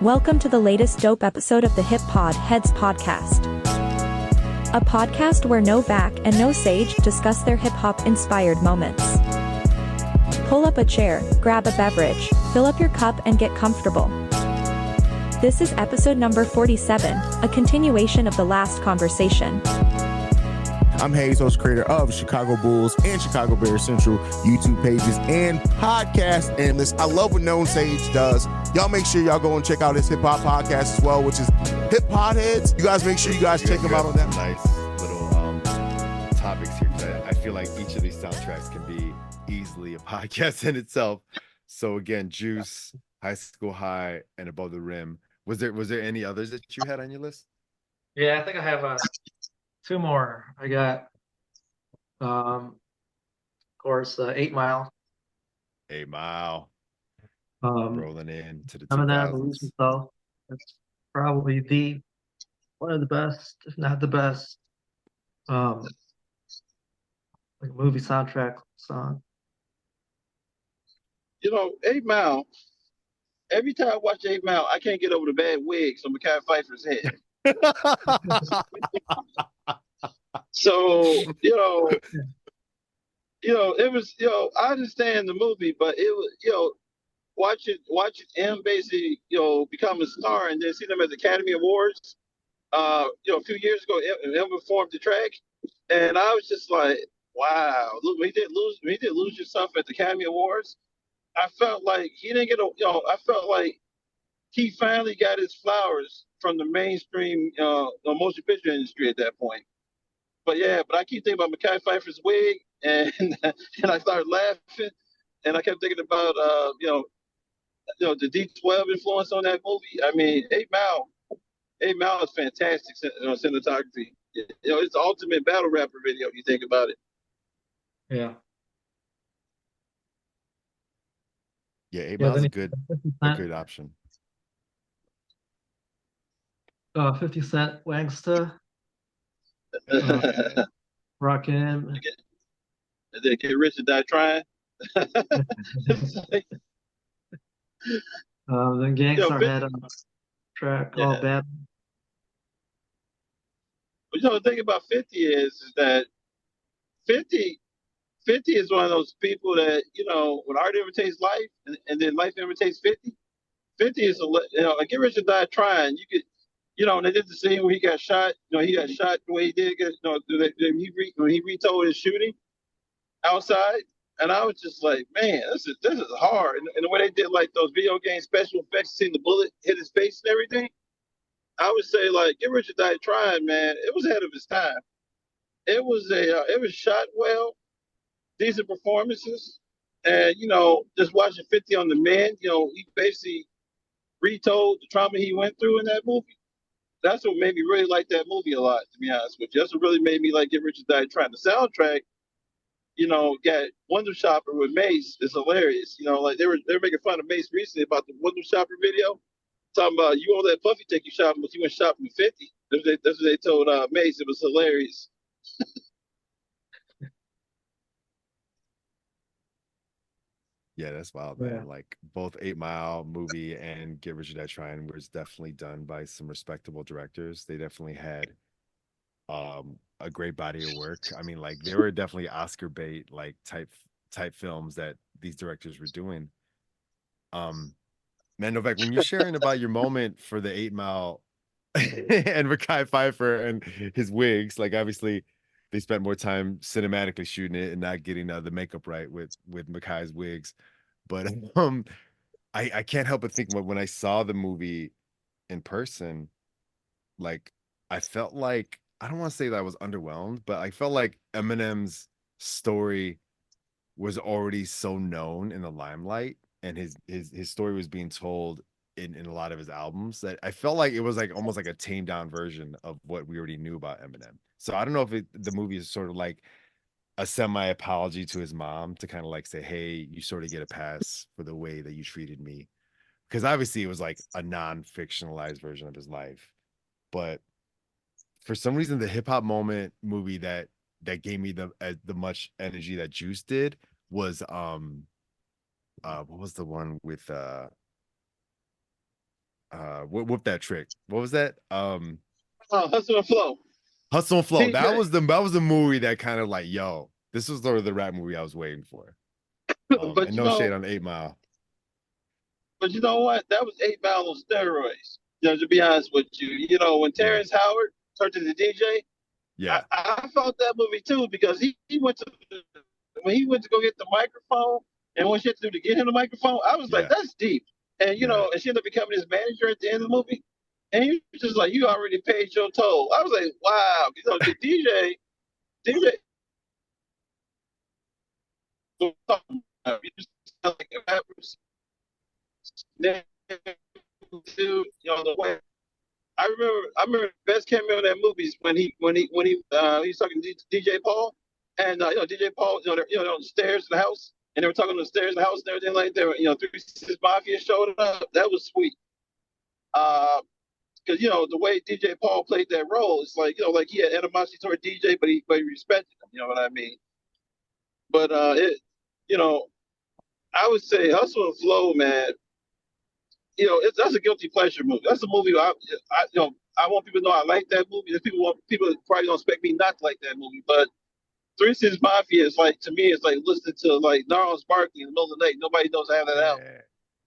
Welcome to the latest dope episode of the Hip Pod Heads podcast. A podcast where Novek and Know Sage discuss their hip hop inspired moments. Pull up a chair, grab a beverage, fill up your cup, and get comfortable. This is episode number 47, a continuation of the last conversation. I'm Hayes, host creator of Chicago Bulls and Chicago Bears Central YouTube pages and podcast analyst. I love what Know Sage does. Y'all make sure y'all go and check out his hip hop podcast as well, which is Hip Hop Heads. You guys make sure you guys check you him out on that. Nice little um, topics here. 'cause I, I feel like each of these soundtracks can be easily a podcast in itself. So again, Juice, High School High, and Above the Rim. Was there was there any others that you had on your list? Yeah, I think I have uh, two more. I got, um, of course, uh, Eight Mile, Eight Mile um, rolling in to the Eminem, 2000s. Lose Yourself. That's probably the one of the best, if not the best, um, like movie soundtrack song. you know, Eight Mile. Every time I watch Eight Mile, I can't get over the bad wigs on Mekhi Phifer's head. So you know, you know, it was you know, I understand the movie, but it was you know, watching watching him basically you know become a star and then see them at the Academy Awards. Uh, you know, a few years ago, him him performed the track, and I was just like, wow, he did lose, he did lose yourself at the Academy Awards. I felt like he didn't get a, you know, I felt like he finally got his flowers from the mainstream uh, the motion picture industry at that point. But yeah, but I keep thinking about Mekhi Phifer's wig, and and I started laughing, and I kept thinking about uh, you know, you know, the D12 influence on that movie. I mean, Eight Mile, Eight Mile is fantastic you know, cinematography. You know, it's the ultimate battle rapper video. If you think about it. Yeah. Yeah, Eight Yeah, Mile's a good a good option. Uh, 50 Cent, Wanksta, and Rockin', then Get Rich or Die Trying. um, then Gangstar Fif- had a track called Yeah. Bad. But you know, the thing about 50 is, is that 50, 50 is one of those people that, you know, when art imitates life and, and then life imitates 50, 50 is, a, you know, like Get Rich or Die Trying. You could, you know, and they did the scene where he got shot, you know, he got shot the way he did, you know, they, they, he re, when he retold his shooting outside. And I was just like, man, this is this is hard. And, and the way they did like those video game special effects, seeing the bullet hit his face and everything, I would say like Get Rich or Die Trying, man. It was ahead of its time. It was a uh, it was shot well, decent performances, and you know just watching Fifty on the Men, you know he basically retold the trauma he went through in that movie. That's what made me really like that movie a lot. To be honest with you, that's what really made me like Get Rich or Die Trying. The soundtrack, you know, got Window Shopper with Mase is hilarious. You know, like they were they were making fun of Mase recently about the Window Shopper video talking about you won't Puffy take you shopping, but you went shopping with 50. That's what they, that's what they told uh, Mase. It was hilarious. Yeah, that's wild, Yeah. man. Like both Eight Mile movie and Get Rich or Die Trying was definitely done by some respectable directors. They definitely had um a great body of work. I mean, like they were definitely Oscar bait like type type films that these directors were doing. Um man, Novek, when you're sharing about your moment for the Eight Mile and Mekhi Phifer and his wigs, like obviously they spent more time cinematically shooting it and not getting uh, the makeup right with with Mekhi's wigs. But um, I I can't help but think when I saw the movie in person, like I felt like I don't want to say that I was underwhelmed, but I felt like Eminem's story was already so known in the limelight, and his his his story was being told in in a lot of his albums that I felt like it was like almost like a tamed down version of what we already knew about Eminem. So I don't know if it, the movie is sort of like a semi apology to his mom to kind of like say, "Hey, you sort of get a pass for the way that you treated me," because obviously it was like a non fictionalized version of his life, but for some reason the hip hop moment movie that that gave me the uh, the much energy that Juice did was um uh what was the one with uh uh whoop, whoop that trick. What was that? Um Oh, Hustle and Flow. Hustle and Flow. That was the that was the movie that kind of like, yo, this was sort of the rap movie I was waiting for. Um, but and no know, shade on Eight Mile. but you know what? That was eight mile on steroids. You know, to be honest with you, you know, when Terrence Howard turned to the DJ, Yeah, I, I felt that movie too because he, he went to when he went to go get the microphone and what she had to do to get him the microphone, I was like, that's deep. And you know, and she ended up becoming his manager at the end of the movie. And he was just like, You already paid your toll. I was like, Wow, you know, the DJ, DJ like rappers. Then, you know, the way I remember, I remember the best cameo in that movie is when he, when he, when he, uh, he was talking to DJ Paul, and uh, you know, DJ Paul, you know, you know, on the stairs of the house, and they were talking on the stairs of the house and everything like that. You know, Three Six Mafia showed up. That was sweet. Uh, because you know the way DJ Paul played that role, it's like you know, like he had animosity toward DJ, but he but he respected him. You know what I mean? But uh, it, you know, I would say Hustle and Flow, man. You know, it's that's a guilty pleasure movie. That's a movie I, I you know, I want people to know I like that movie. There's people want people probably don't expect me not to like that movie, but Three Six Mafia is like to me, it's like listening to like Gnarls Barkley in the middle of the night. Nobody knows how that out.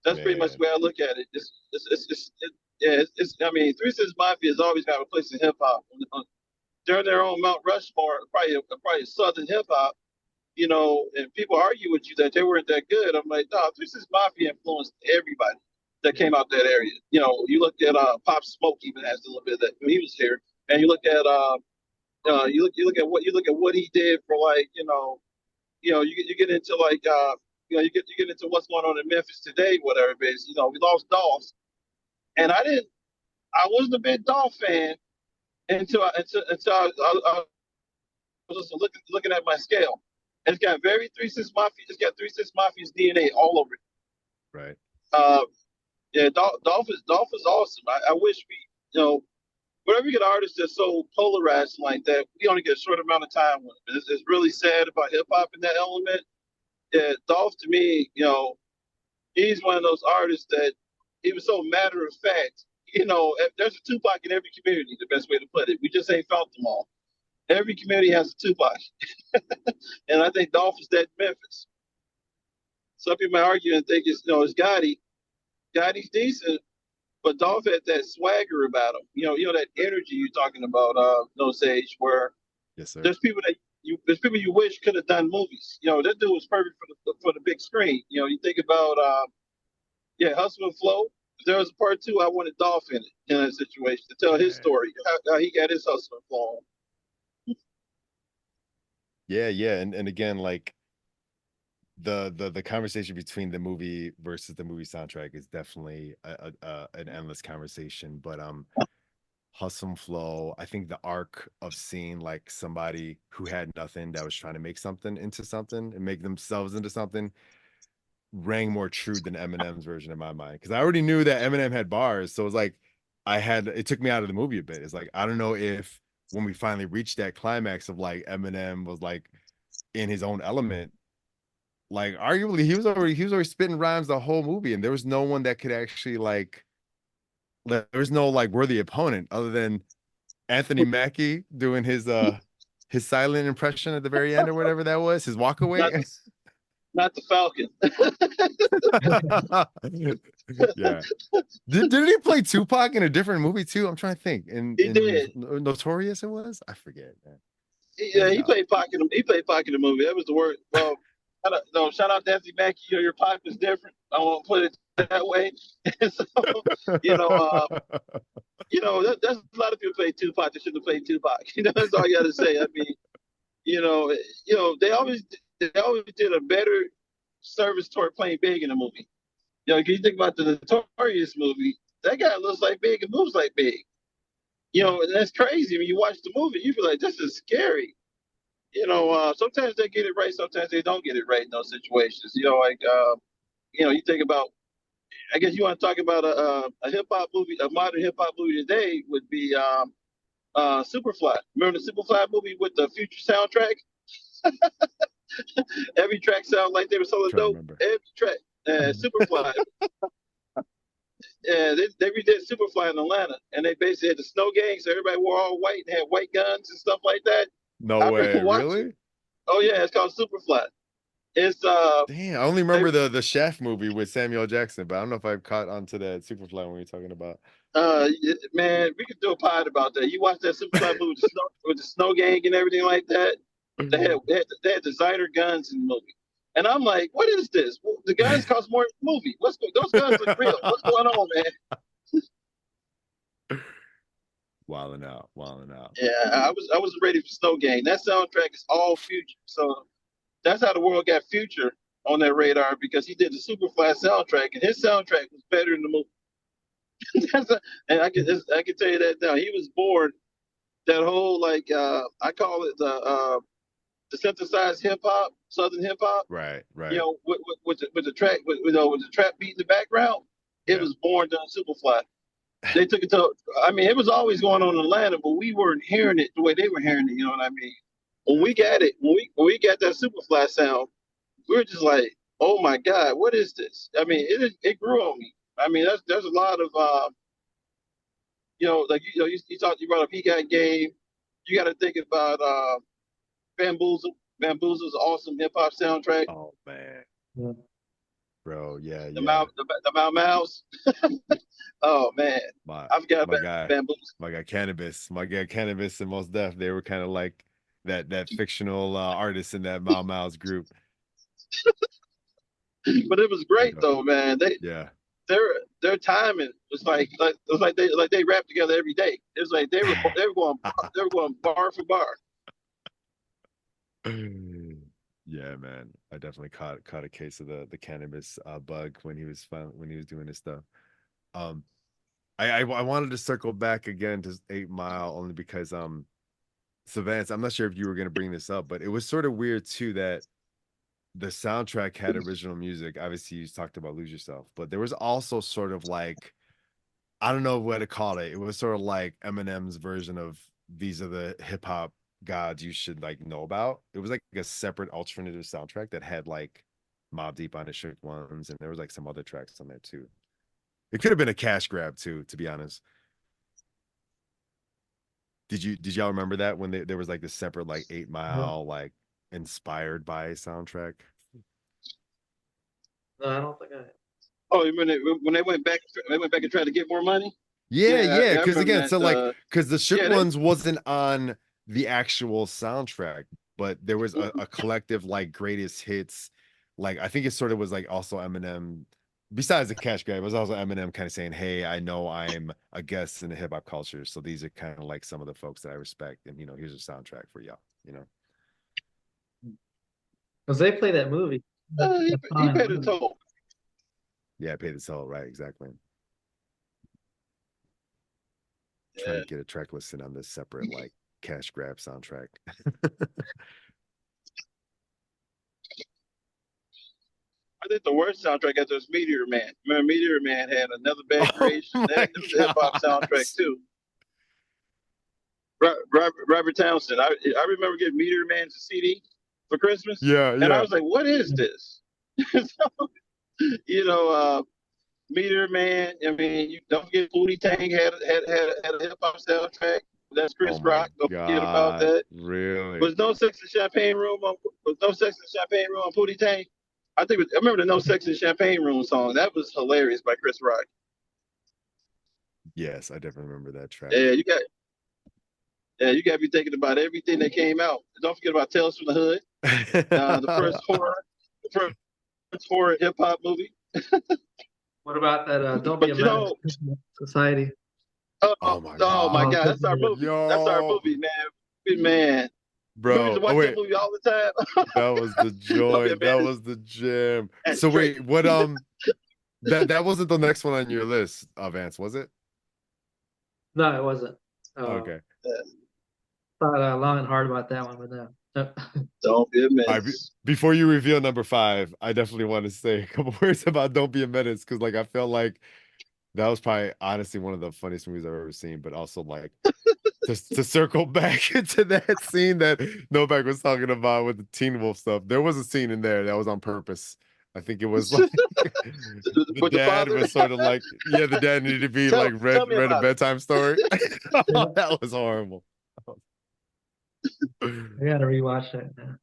That's pretty much the way I look at it. It's, it's, it's, it's it, yeah, it's, it's, I mean, Three Six Mafia has always got a place in hip hop. During their own Mount Rushmore, probably probably Southern hip hop, you know, and people argue with you that they weren't that good. I'm like, no, Three Six Mafia influenced everybody that came out that area. You know, you look at uh, Pop Smoke even has a little bit of that when he was here, and you look at uh, uh, you look you look at what you look at what he did for like you know, you know, you get you get into like uh, you know, you get you get into what's going on in Memphis today, whatever it is. You know, we lost Dolph, and I didn't, I wasn't a big Dolph fan until I, until until I, I, I was just looking looking at my scale. It's got very three six mafia. It's got three six mafia's DNA all over it. Right. Uh, yeah, Dolph, Dolph is Dolph is awesome. I, I wish we, you know, whenever you get artists that's so polarized like that, we only get a short amount of time with them. It's, it's really sad about hip hop in that element. Yeah, Dolph to me, you know, he's one of those artists that he was so matter of fact. You know, there's a Tupac in every community. The best way to put it. We just ain't felt them all. Every community has a Tupac, and I think Dolph is that in Memphis. Some people might argue and think it's you know it's Gotti. Gotti's decent, but Dolph had that swagger about him. You know, you know that energy you're talking about, uh, Know Sage, where Yes, sir. there's people that you there's people you wish could have done movies. You know, that dude was perfect for the for the big screen. You know, you think about uh, yeah, Hustle and Flow. If there was a part two, I wanted Dolph in it in that situation to tell his story, how, how he got his hustle and flow. on. Yeah, yeah, and and again, like the the the conversation between the movie versus the movie soundtrack is definitely a, a, a an endless conversation. But um, Hustle and Flow, I think the arc of seeing like somebody who had nothing that was trying to make something into something and make themselves into something rang more true than Eminem's version in my mind because I already knew that Eminem had bars, so it was like I had it took me out of the movie a bit. It's like I don't know if when we finally reached that climax of like Eminem was like in his own element, like arguably he was already he was already spitting rhymes the whole movie, and there was no one that could actually like there was no like worthy opponent other than Anthony Mackie doing his uh his silent impression at the very end or whatever that was, his walk away. Not, the Falcon. yeah. Did, didn't he play Tupac in a different movie too? I'm trying to think. In, He in did. Notorious it was? I forget. Man. yeah, he played Pocket. He played Pocket in the movie. That was the word. Well, shout out, no, shout out to Anthony Mackie. You know, your pipe is different. I won't put it that way. so, you know, uh, you know, that, that's a lot of people play Tupac. They shouldn't have played Tupac. You know, that's all you got to say. I mean, you know, you know, they always they always did a better service toward playing Big in the movie. You know, if you think about the Notorious movie, that guy looks like Big and moves like Big. You know, and that's crazy. When you watch the movie, you feel like this is scary. You know, uh, sometimes they get it right, sometimes they don't get it right in those situations. You know, like uh, you know, you think about. I guess you want to talk about a, a, a hip hop movie, a modern hip hop movie today would be um, uh, Superfly. Remember the Superfly movie with the future soundtrack? Every track sounded like they were selling dope. remember. Every track, uh, Superfly. Yeah, they, they redid Superfly in Atlanta, and they basically had the snow gang, so everybody wore all white and had white guns and stuff like that. No I way, really? Oh yeah, it's called Superfly. It's uh, Damn, I only remember the the chef movie with Samuel Jackson, but I don't know if I've caught onto that Superfly when you're talking about. uh, man, we could do a pod about that. You watch that Superfly movie with the, snow, with the snow gang and everything like that. They had, they had they had designer guns in the movie, and I'm like, what is this? The guns cost more in the movie. What's go- those guns look real? What's going on, man? Wilding out, wilding out. Yeah, I was I was ready for Snow Gang. That soundtrack is all future. So that's how the world got future on that radar because he did the Superfly soundtrack and his soundtrack was better than the movie. a, and I can I can tell you that now. He was born that whole like uh I call it the uh the synthesized hip hop, southern hip hop. Right, right. You know, with, with, with the with the track with, with, uh, with the trap beat in the background. It Yeah. was born during Superfly. They took it to. I mean, it was always going on in Atlanta, but we weren't hearing it the way they were hearing it. You know what I mean? When we got it, when we when we got that Superfly sound, we were just like, "Oh my God, what is this?" I mean, it it grew on me. I mean, there's there's a lot of, uh, you know, like you know, you, you talked you brought up he got game. You got to think about uh, Bamboozle. Bamboozle's an awesome hip hop soundtrack. oh man, Yeah. bro, yeah, The yeah. Mouth, the, the Mouth Mouse. oh man, my I forgot my about guy, Bamboozle. my guy, Canibus, my guy, Canibus, and Mos Def. They were kind of like that that fictional uh, artist in that Mau Mau's group. But it was great though, man. They Yeah, their their timing was like like it was like they like they rapped together every day. It was like they were they were going they were going bar for bar. Yeah, man. I definitely caught caught a case of the the Canibus uh, bug when he was when he was doing his stuff. Um, I, I I wanted to circle back again to Eight Mile only because um, Savance. I'm not sure if you were gonna bring this up, but it was sort of weird too that the soundtrack had original music. Obviously, you talked about Lose Yourself, but there was also sort of like I don't know what to call it. It was sort of like Eminem's version of these are the hip hop gods you should like know about. It was like a separate alternative soundtrack that had like Mobb Deep on it, Shook Ones, and there was like some other tracks on there too. It could have been a cash grab too, to be honest. Did you did y'all remember that when they, there was like this separate like Eight Mile like inspired by soundtrack? No, I don't think I. Oh, when they when they went back they went back and tried to get more money. Yeah, I- I yeah. Because remember again, that, so like uh, because the Shook yeah, they- Ones wasn't on the actual soundtrack, but there was a, a collective like greatest hits. Like I think it sort of was like also Eminem. Besides the cash grab, it was also Eminem kind of saying, "Hey, I know I'm a guest in the hip hop culture, so these are kind of like some of the folks that I respect, and you know, here's a soundtrack for y'all." You know, Because they play that movie. uh, he, That's he paid a toll. yeah, pay the toll, right? Exactly. Trying to get a track listed on this separate like cash grab soundtrack. I think the worst soundtrack after was Meteor Man. Remember Meteor Man had another bad Oh creation. that was a hip hop soundtrack too. Robert, Robert Townsend. I I remember getting Meteor Man's CD for Christmas. yeah, And I was like, what is this? so, you know, uh, Meteor Man, I mean, you don't forget Pootie Tang had, had, had, had a hip hop soundtrack. That's Chris Oh Rock. Don't forget about God, that. Really? Was No Sex in Champagne Room on, was No Sex in Champagne Room on Pootie Tang? I think, was, I remember the No Sex in Champagne Room song. That was hilarious by Chris Rock. Yes, I definitely remember that track. Yeah, you got, yeah, you got to be thinking about everything that came out. Don't forget about Tales from the Hood, uh, the first horror, the first horror hip hop movie. What about that? Uh, don't But be a you know- Society. Oh, Oh my oh my God. God, that's our movie. That's our movie, man. Good man. We used Bro, to watch oh, that movie all the time. that was the joy. man. That was the gem. So wait, what um that that wasn't the next one on your list, uh, Vance, was it? No, it wasn't. Uh, Okay. Thought uh, long and hard about that one, but no. no. Don't be a I be- menace. Before you reveal number five, I definitely want to say a couple words about Don't Be a Menace because like I felt like that was probably honestly one of the funniest movies I've ever seen, but also like just to circle back into that scene that Novek was talking about with the Teen Wolf stuff. There was a scene in there that was on purpose. I think it was like the With the dad father? was sort of like, yeah, the dad needed to be Tell- like read read a bedtime story. that was horrible. I gotta rewatch that now.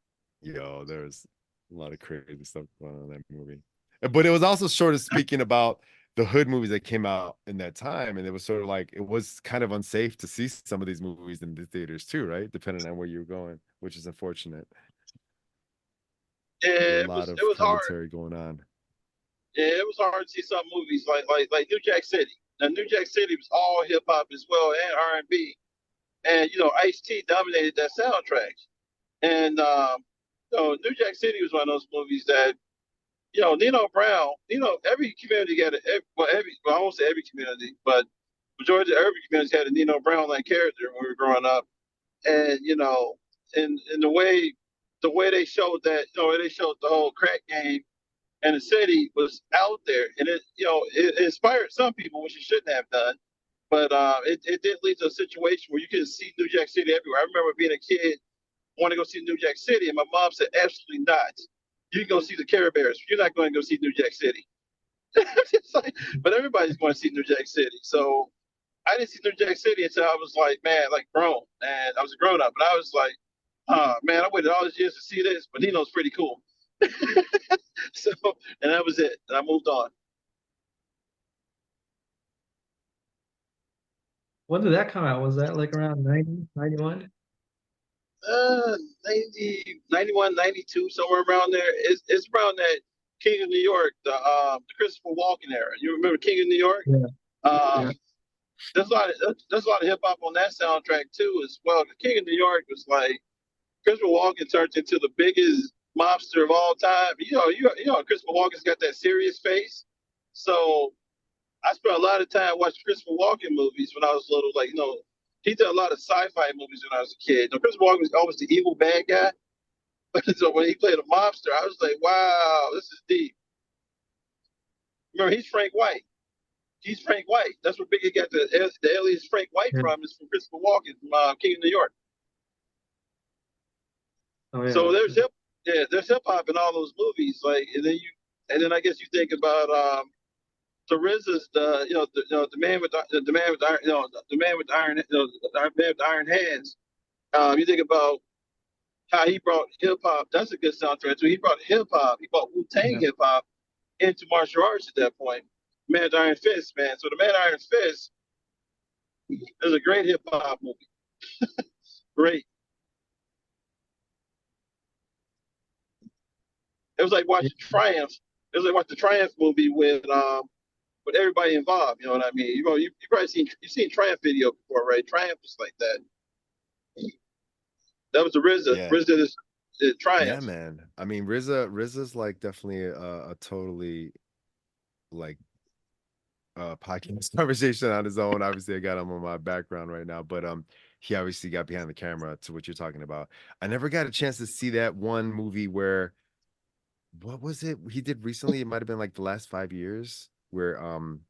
Yo, there's a lot of crazy stuff going on in that movie. But it was also sort of speaking about the hood movies that came out in that time, and it was sort of like it was kind of unsafe to see some of these movies in the theaters too, right? Depending on where you were going, which is unfortunate. Yeah, were it a lot was, of it was hard. commentary going on. Yeah, it was hard to see some movies like like like New Jack City. Now New Jack City was all hip hop as well and R and B, and you know Ice T dominated that soundtrack. And um, you know, New Jack City was one of those movies that you know Nino Brown. You know, every community got a well every well, I won't say every community, but majority of every community had a Nino Brown like character when we were growing up. And you know, and in the way the way they showed that, you know, they showed the whole crack game and the city was out there, and it you know it, it inspired some people, which it shouldn't have done. But uh, it, it did lead to a situation where you could see New Jack City everywhere. I remember being a kid, wanting to go see New Jack City, and my mom said, "Absolutely not. You go see the Care Bears. You're not going to go see New Jack City." Like, but everybody's going to see New Jack City. So I didn't see New Jack City until I was like, man, like grown, and I was a grown up, but I was like, oh man, I waited all these years to see this, but Nino's pretty cool. so, and that was it. And I moved on. When did that come out? Was that like around 90, 91? Uh, 90, 91, 92, somewhere around there. It's, it's around that King of New York, the um, the Christopher Walken era. You remember King of New York? Yeah. Um, Yeah. There's a lot of there's a lot of hip hop on that soundtrack too, as well. The King of New York was like Christopher Walken turned into the biggest mobster of all time. You know, you, you know, Christopher Walken's got that serious face. So I spent a lot of time watching Christopher Walken movies when I was little. Like, you know, he did a lot of sci-fi movies when I was a kid. Know, Christopher Walken was always the evil bad guy. so when he played a mobster, I was like, wow, this is deep. Remember, he's Frank White. He's Frank White. That's where Biggie got the, the alias Frank White Yeah. from. Is from Christopher Walken from uh, King of New York. Oh, yeah. So there's hip, yeah, there's hip hop in all those movies. Like, and then you, and then I guess you think about um, the you know, the, you know, the man with the, the man with the iron, you know, the man with the iron, you know, the man with the iron hands. Um, you think about how he brought hip hop. That's a good soundtrack too. He brought hip hop. He brought Wu Tang Yeah. hip hop into martial arts at that point. Man with Iron Fist, man. So the Man Iron Fist is a great hip hop movie. great. It was like watching Triumph. It was like watching the Triumph movie with um with everybody involved. You know what I mean? You know, you, you probably seen you seen Triumph video before, right? Triumph was like that. That was the RZA. Yeah. RZA is the Yeah, man. I mean, RZA, RZA's like definitely a, a totally like uh podcast conversation on his own. Obviously, I got him on my background right now, but um, he obviously got behind the camera to what you're talking about. I never got a chance to see that one movie where what was it he did recently? It might have been like the last five years where um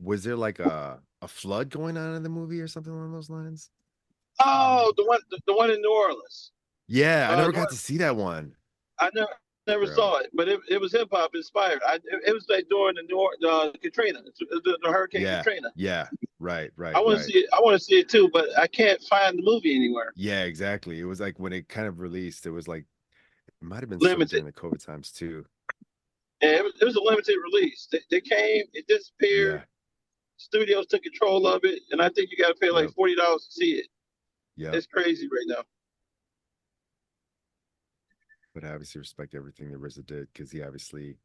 was there like a a flood going on in the movie or something along those lines? Oh, the one the, the one in New Orleans. Yeah, I Uh, never got to see that one. I never never Bro. saw it, but it, it was hip hop inspired. I it, it was like during the New Or- the Katrina, the, the Hurricane Yeah. Katrina. Yeah, right, right. I want right. to see it. I want to see it too, but I can't find the movie anywhere. Yeah, exactly. It was like when it kind of released, it was like it might have been Limited. during the COVID times too. And it was, it was a limited release. They, they came, it disappeared. Yeah, Studios took control of it, and I think you got to pay like forty dollars to see it. yeah. It's crazy right now. But I obviously respect everything that RZA did because he obviously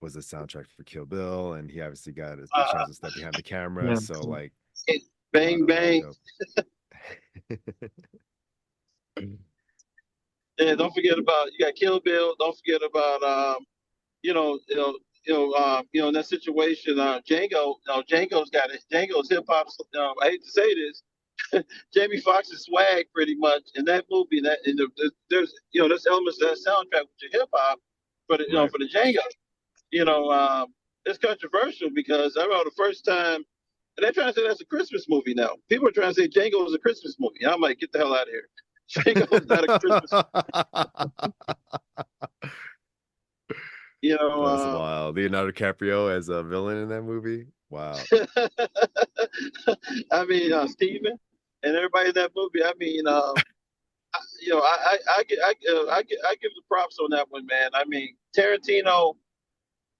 was the soundtrack for Kill Bill, and he obviously got a, the Uh, chance to step behind the camera. yeah. So like, Bang a bang. yeah, don't forget about you got Kill Bill. Don't forget about um, you know, you know, you know, um, you know, in that situation, uh, Django, you know, Django's got it. Django's hip hop. Um, I hate to say this, Jamie Foxx's swag pretty much in that movie. That in the, the, there's you know, there's elements of that soundtrack with your hip hop, for the you know for the Django. You know, um, it's controversial because I remember the first time. And they're trying to say that's a Christmas movie now. People are trying to say Django is a Christmas movie. and I'm like, get the hell out of here. Django's not a Christmas You know, That's um, wild. Leonardo DiCaprio as a villain in that movie. Wow. I mean, uh, Steven and everybody in that movie. I mean, um, I, you know, I I I I, uh, I I give the props on that one, man. I mean, Tarantino,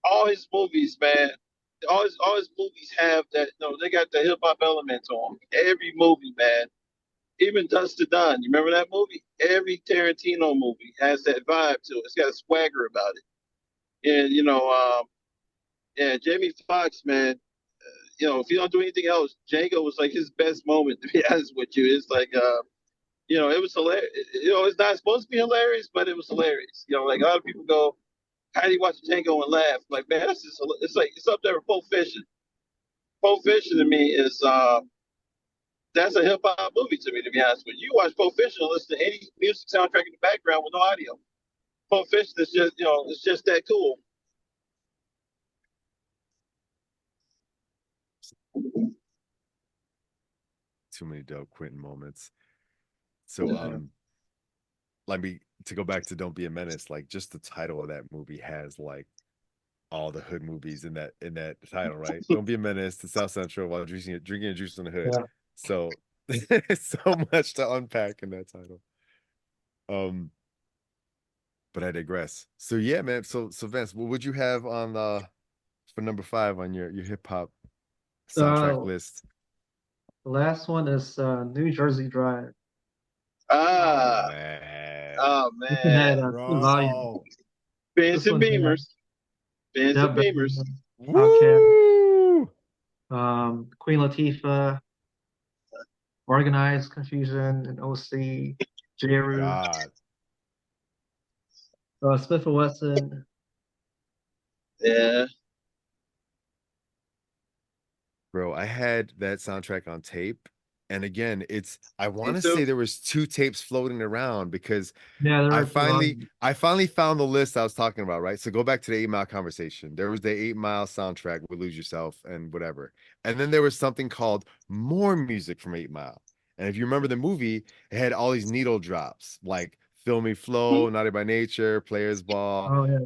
all his movies, man, all his all his movies have that. You know, they got the hip hop element on. Every movie, man. Even Dust to Done. You remember that movie? Every Tarantino movie has that vibe to it. It's got a swagger about it. And you know, um, yeah, Jamie Foxx, man. uh, You know, if you don't do anything else, Django was like his best moment. To be honest with you, it's like, uh, you know, it was hilarious. You know, it's not supposed to be hilarious, but it was hilarious. You know, like a lot of people go, "How do you watch Django and laugh?" Like, man, that's just it's like it's up there with Pulp Fiction. Pulp Fiction to me is uh, that's a hip hop movie to me. To be honest with you, you watch Pulp Fiction and listen to any music soundtrack in the background with no audio. Pulp Fiction is just you know it's just that cool. Too many dope Quentin moments. So Yeah. um let me to go back to Don't Be a Menace, like just the title of that movie has like all the hood movies in that in that title, right? Don't be a menace to South Central while drinking drinking a juice in the hood. Yeah. So so much to unpack in that title. Um but I digress. So yeah, man. So so Vance, what would you have on uh for number five on your your hip hop soundtrack Uh, list? The last one is uh, New Jersey Drive. Ah, man. oh It had man, uh, Bro. two volumes. Benz This and one had- Beamers, Benz Yeah, and but- Beamers. Woo! um, Queen Latifah, Organized Confusion, and OC, Jerry, God. Uh, Smif-N-Wessun. Yeah, Bro, I had that soundtrack on tape. And again, it's I want to too. say there was two tapes floating around because Yeah, I finally volumes. I finally found the list I was talking about, right? So go back to the eight mile conversation. There was the eight mile soundtrack with Lose Yourself and whatever. And then there was something called more music from Eight Mile. And if you remember the movie, it had all these needle drops like Feel Me Flow, Naughty by Nature, Players Ball, Oh yeah,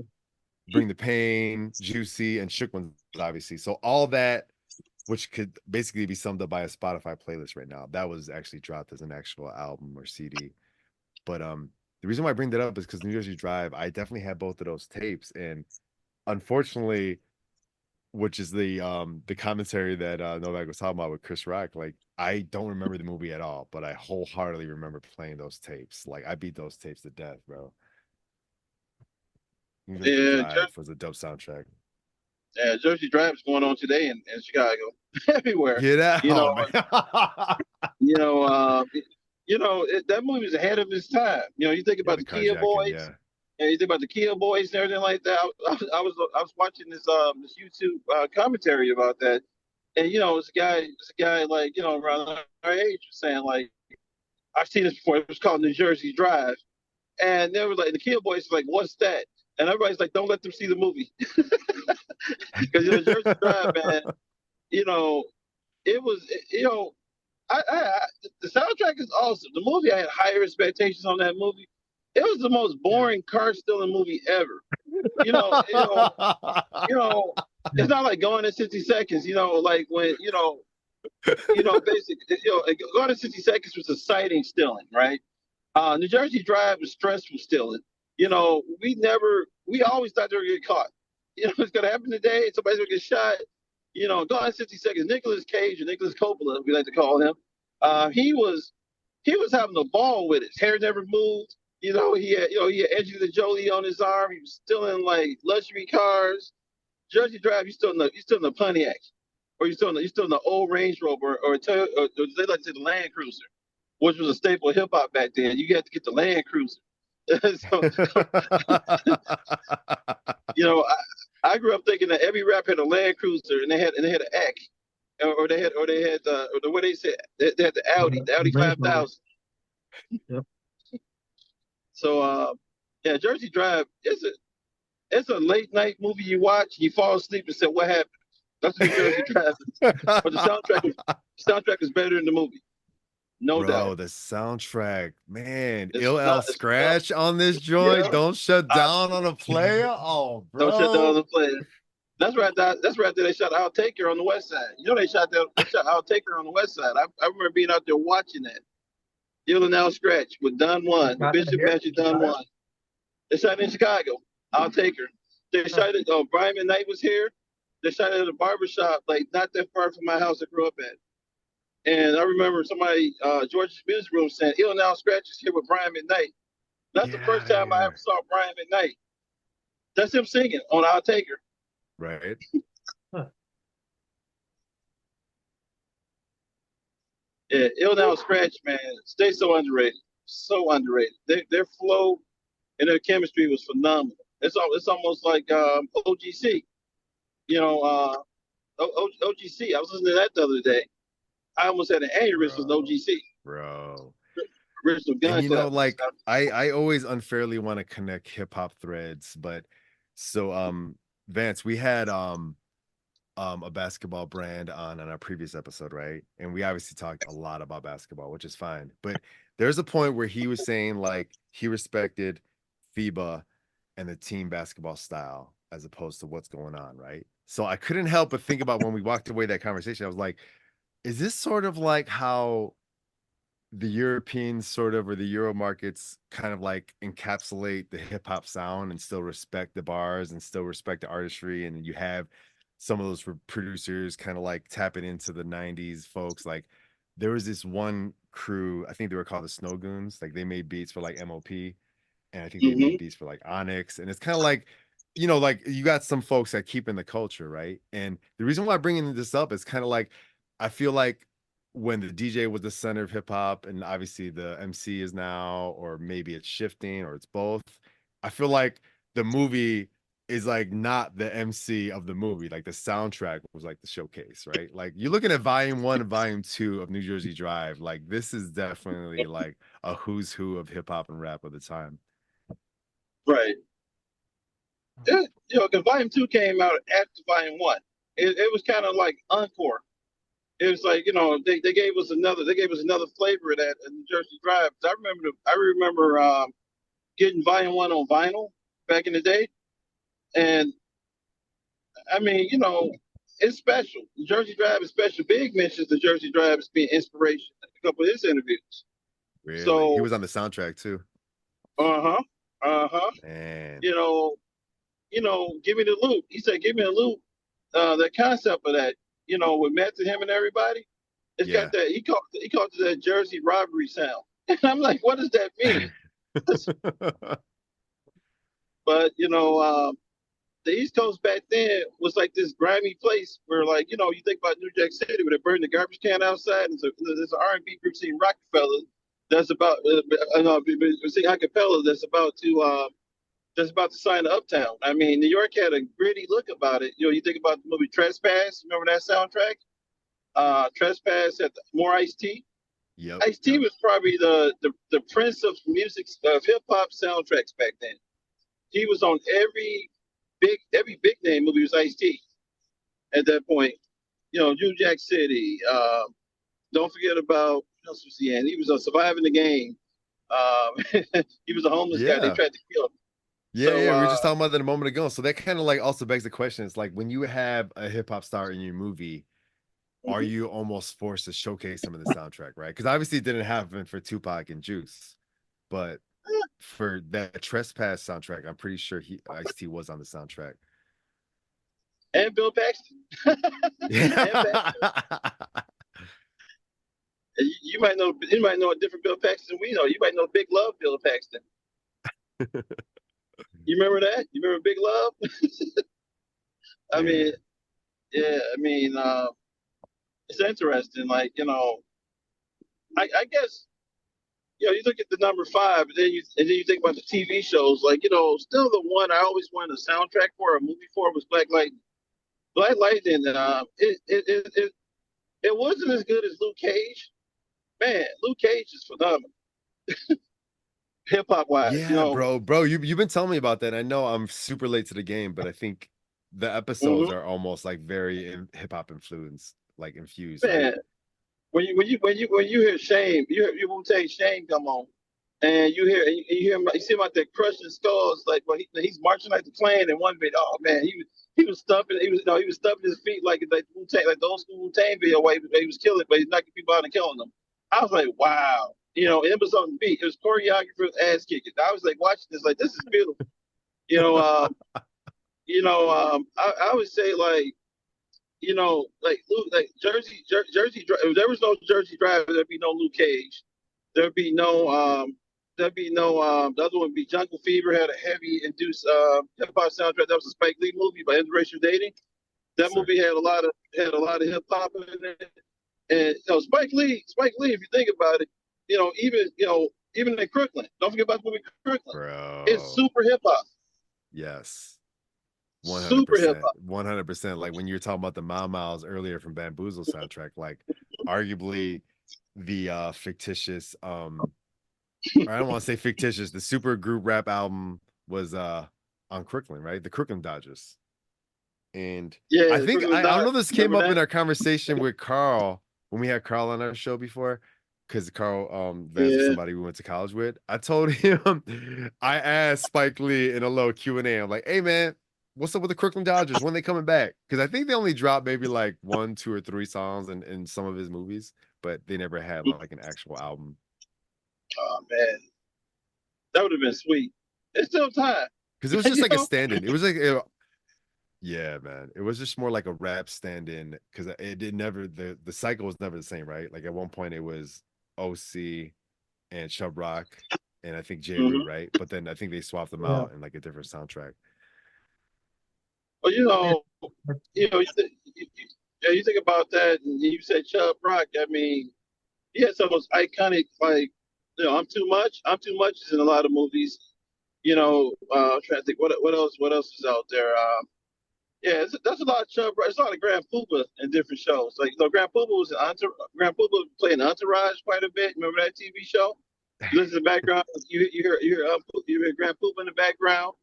Bring the Pain, Juicy, and Shook Ones, obviously. So all that, which could basically be summed up by a Spotify playlist right now, that was actually dropped as an actual album or CD. But um, the reason why I bring that up is because New Jersey Drive, I definitely had both of those tapes, and unfortunately, which is the um the commentary that uh Novek was talking about with Chris Rock, like I don't remember the movie at all, but I wholeheartedly remember playing those tapes. Like I beat those tapes to death, bro. Jersey Yeah, Drive was a dope soundtrack. yeah. Jersey Drive is going on today in, in Chicago, everywhere. Get out, You know. You know, uh, you know it, that movie is ahead of its time. You know, you think about the, Kia carjacking, Boys, yeah. Think about the Kia Boys and everything like that. I, I, was- I was watching this um this YouTube uh, commentary about that, and you know, this guy this guy like you know around our age was saying like, I've seen this before. It was called New Jersey Drive, and they were like the Kia Boys like, what's that? And everybody's like, don't let them see the movie, because know Jersey Drive, man. You know, it was you know. I, I, I the soundtrack is awesome. The movie I had higher expectations on that movie. It was the most boring car stealing movie ever. You know, you know, you know, it's not like going in 60 seconds, you know, like when, you know, you know, basically, you know, going in 60 seconds was a exciting stealing, right? Uh, New Jersey Drive was stressful stealing. You know, we never, we always thought they were going to get caught. You know, it's going to happen today. Somebody's going to get shot. You know, gone in 60 seconds. Nicolas Cage or Nicolas Coppola, we like to call him. Uh, he was, he was having a ball with it. His hair never moved. You know, he had, you know, he had Angelina Jolie on his arm. He was still in like luxury cars. Jersey Drive, you still in the, you still in the Pontiac, or you still in the, you still in the old Range Rover, or, Toyota, or, or they like to say the Land Cruiser, which was a staple of hip hop back then. You had to get the Land Cruiser. so, you know, I, I grew up thinking that every rap had a Land Cruiser, and they had and they had an Ack, or, or they had or they had uh, or the way they said they, they had the Audi, the Audi five thousand. Yep. So uh, yeah, Jersey Drive it's a it's a late night movie you watch, you fall asleep and say, "What happened?" That's what Jersey Drive is. But the soundtrack is soundtrack is better than the movie. no Bro, doubt. the soundtrack, man. It's Ill not- it's not- scratch on this joint. Yeah. Don't shut I- down on a player. Oh, bro. Don't shut down on the player. That's right. That, that's right. There they shot I'll Take Her on the west side. You know they shot that. They shot I'll Take Her on the west side. I, I remember being out there watching that. Ill and Al Skratch with Don One, Shot Bishop here? Magic Don Chicago? One. They shot in Chicago. I'll Take Her. They shot it. Oh, Brian McKnight was here. They shot at a barber shop, like not that far from my house I grew up at. And I remember somebody, uh, George's Music Room, saying, "Ill and Al Skratch is here with Brian McKnight." That's the first time I ever saw Brian McKnight. That's him singing on I'll Take Her. Right. Yeah, Ill Now Scratch, man, stay so underrated, so underrated. Their their flow and their chemistry was phenomenal. It's al- it's almost like um, OGC, you know, uh, O- O- OGC. I was listening to that the other day. I almost had an aneurysm with OGC, Bro. original gun. And you know, like I I always unfairly want to connect hip hop threads, but so um Vance, we had um um a basketball brand on on our previous episode, right? And we obviously talked a lot about basketball, which is fine. But there's a point where he was saying like he respected FIBA and the team basketball style as opposed to what's going on, right? So I couldn't help but think about when we walked away that conversation. I was like, is this sort of like how the Europeans sort of or the Euro markets kind of like encapsulate the hip hop sound and still respect the bars and still respect the artistry. And you have some of those producers kind of like tapping into the 90s folks. Like there was this one crew, I think they were called the Snow Goons. Like they made beats for like MOP and I think they made mm-hmm. beats for like Onyx. And it's kind of like, you know, like you got some folks that keep in the culture, right? And the reason why I'm bringing this up is kind of like, I feel like when the DJ was the center of hip hop, and obviously the MC is now, or maybe it's shifting, or it's both. I feel like the movie is like not the MC of the movie. Like the soundtrack was like the showcase, right? Like you're looking at volume one and volume two of New Jersey Drive. Like this is definitely like a who's who of hip hop and rap of the time. right. Yeah, you know, because Volume Two came out after Volume One. It, it was kind of like encore. It was like you know they, they gave us another they gave us another flavor of that New Jersey Drive. I remember I remember um, getting Volume One on vinyl back in the day, and I mean you know it's special. Jersey Drive is special. Big mentions the Jersey Drive as being inspiration. in A couple of his interviews. Really. he was on the soundtrack too. Uh huh. Uh huh. You know, you know, give me the loop. He said, give me the loop. Uh, the concept of that, you know, with Matt to him and everybody, it's Yeah. got that. He called he called it that Jersey robbery sound. And I'm like, what does that mean? but you know, um, the East Coast back then was like this grimy place where, like, you know, you think about New Jack City where they burn the garbage can outside, and so there's an R&B group singing Rockefeller that's about, uh, uh, no, sing acapella that's about to. Uh, that's about to sign to Uptown. I mean, New York had a gritty look about it. You know, you think about the movie Trespass. Remember that soundtrack? Uh, Trespass had more Ice T. yep. Ice T was probably the, the the prince of music of hip hop soundtracks back then. He was on every big every big name movie was Ice T. At that point, you know, New Jack City. Um, don't forget about what else was he in? He was on Surviving the Game. Um, he was a homeless guy. They Yeah. tried to kill him. Yeah, So, yeah, we were uh, just talking about that a moment ago. So that kind of like also begs the question: It's like when you have a hip hop star in your movie, are Mhm. you almost forced to showcase some of the soundtrack, right? Because obviously it didn't happen for Tupac and Juice, but for that Trespass soundtrack, I'm pretty sure he Ice T was on the soundtrack. and Bill Paxton. Yeah. You, you might know you might know a different Bill Paxton we know. You might know Big Love Bill Paxton. you remember that? You remember Big Love? I mean, yeah, I mean, uh, it's interesting. Like you know, I, I guess you know you look at the number five, and then you and then you think about the TV shows. Like you know, still the one I always wanted a soundtrack for a movie for was Black Lightning. Black Lightning, uh, it, it it it it wasn't as good as Luke Cage. Man, Luke Cage is phenomenal. Hip hop wise, yeah, you know, bro, bro, you you've been telling me about that. I know I'm super late to the game, but I think the episodes Mhm. are almost like very hip hop influenced, like infused. right? When you when you when you when you hear shame, you you won't say shame come on, and you hear and you, you hear you see him out there crushing skulls like well he, he's marching like the Klan in one bit. Oh man, he was he was stumping he was no he was stumping his feet like like Wu Tang like the old school Wu Tang video where he, was- he was killing but he's knocking people out and killing them. I was like wow, you know it was on the beat. It was choreographer ass kicking. I was like watching this like this is beautiful, you know. Um, you know, um, I, I would say like you know, like Luke, like Jersey, Jer- Jersey. If there was no Jersey Drive, there'd be no Luke Cage. There'd be no, um, there'd be no. Um, the other one would be Jungle Fever. Had a heavy induced uh, hip hop soundtrack. That was a Spike Lee movie by Interracial Dating. That Sure. movie had a lot of had a lot of hip hop in it. And you know, Spike Lee, Spike Lee. If you think about it, you know, even you know, even in Crooklyn. Don't forget about the movie Crooklyn. Bro. It's super hip hop. Yes. One hundred Super hip percent. hop. One hundred percent. Like when you were talking about the Mau Maus earlier from Bamboozle soundtrack, like arguably the uh fictitious, um, I don't want to say fictitious, the super group rap album was uh on Crooklyn, right? The Crooklyn Dodgers. And Yeah, I think I, I don't know this came Remember up in our conversation with Carl when we had Carl on our show before. Because Carl um Vance Yeah. somebody we went to college with. I told him I asked Spike Lee in a little Q and A. I'm like, hey man, what's up with the Crooklyn Dodgers? When they coming back? Because I think they only dropped maybe like one, two, or three songs in, in some of his movies, but they never had like an actual album. Oh man, that would have been sweet. It's still time. Because it was just like a stand-in. It was like it- yeah, man. It was just more like a rap stand-in because it did never the the cycle was never the same, right? Like at one point it was OC and Chubb Rock and I think Jeru, Mhm. right? But then I think they swapped them Yeah. out in like a different soundtrack. Well, you know, you know, you, th- you, you- yeah, you think about that, and you said Chubb Rock. I mean, he had some of those iconic, like, you know, I'm too much. I'm too much is in a lot of movies. You know, uh, I'm trying to think what what else what else is out there. Um, yeah, it's, that's a lot of Chubb. Rock. It's a lot of Grand Puba in different shows. Like, you know, Grand Puba was an entour- Grand Puba playing Entourage quite a bit. Remember that TV show? You listen to the background. You you hear you hear um, you hear Grand Puba in the background.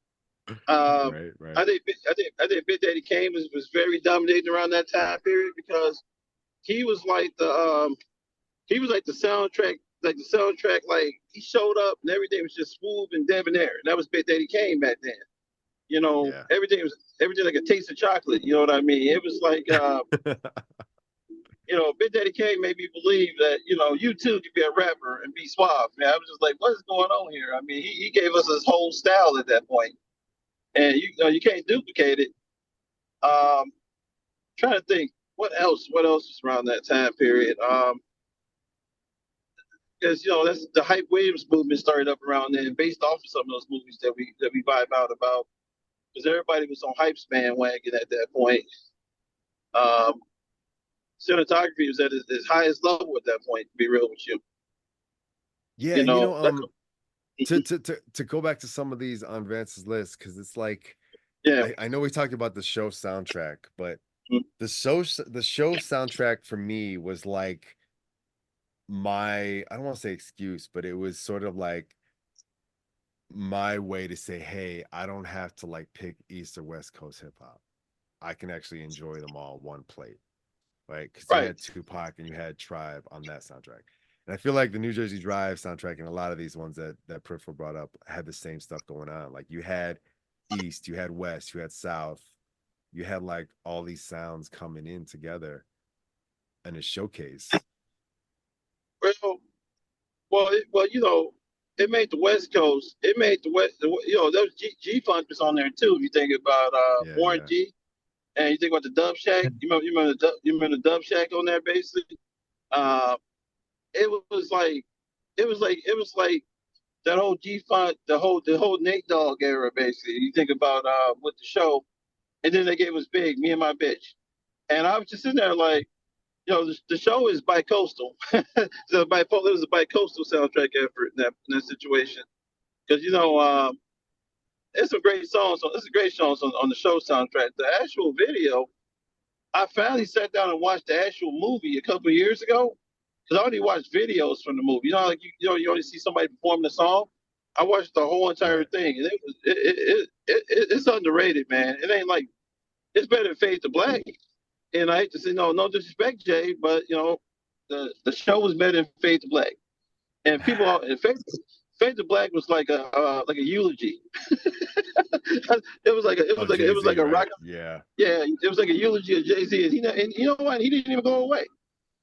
Um, right, right. I think Big- I think I think Big Daddy Kane was, was very dominating around that time period because he was like the um he was like the soundtrack like the soundtrack like he showed up and everything was just smooth and debonair and that was Big Daddy Kane back then. You know Yeah. everything was everything like a taste of chocolate. You know what I mean? It was like uh, you know Big Daddy Kane made me believe that you know you too could be a rapper and be suave. Man, I was just like, what is going on here? I mean, he, he gave us his whole style at that point and you, you know you can't duplicate it. Um, trying to think what else, what else was around that time period. Um, because you know that's the Hype Williams movement started up around then, based off of some of those movies that we that we vibe out about. Because everybody was on hype's bandwagon at that point. Um, cinematography was at its, its highest level at that point. To be real with you, yeah, you you know, know, um, to, to to to go back to some of these on Vance's list because it's like yeah, I, I know we talked about the show soundtrack, but Mhm. the show the show soundtrack for me was like my I don't want to say excuse, but it was sort of like my way to say, hey, I don't have to like pick East or West Coast hip hop. I can actually enjoy them all one plate, right? Because you had Tupac and you had Tribe on that soundtrack. And I feel like the New Jersey Drive soundtrack and a lot of these ones that that Peripheral brought up had the same stuff going on. Like you had East, you had West, you had South, you had like all these sounds coming in together in a showcase. Well, well, it, well, you know, it made the West Coast. It made the West. The, you know, those G, G Funk was on there too. If you think about uh, Yeah, Warren yeah. G, and you think about the Dove Shack. You remember, you remember the Dub, you remember the Dove Shack on there, basically. Uh, it was like, it was like, it was like that whole G Funk, the whole the whole Nate Dogg era, basically. You think about uh with the show, and then they gave us Big, me and my bitch, and I was just sitting there like you know, the, the show is bi-coastal. so bi- it was a bi-coastal soundtrack effort in that, in that situation. Because, you know, um, there's some great songs. On, there's some great songs on, on the show soundtrack. The actual video, I finally sat down and watched the actual movie a couple years ago. Because I only watch videos from the movie. You know, like you, you know, you only see somebody performing the song. I watched the whole entire thing, and it was it, it, it, it, it it's underrated, man. It ain't like it's better than Fade to Black. And I hate to say no, no disrespect, Jay, but you know, the the show was better than Fade to Black, and people and Fade, Fade to Black was like a uh, like a eulogy. it was like a, it was Of like a, it was like a right? rock. Yeah. Yeah, it was like a eulogy of Jay Z, and he and you know what? He didn't even go away.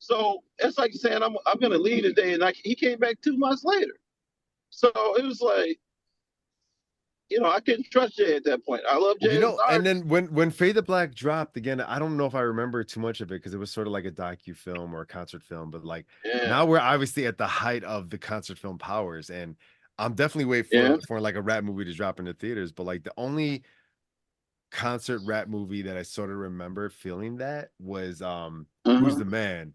So it's like saying I'm I'm gonna leave today, and I, he came back two months later. So it was like, you know, I couldn't trust Jay at that point. I love Jay. you know, an and then when when Fade to Black dropped again, I don't know if I remember too much of it because it was sort of like a docu film or a concert film, but like yeah. now we're obviously at the height of the concert film powers, and I'm definitely waiting for Yeah. for like a rap movie to drop in the theaters. But like the only concert rap movie that I sort of remember feeling that was um Who's Mhm. the Man.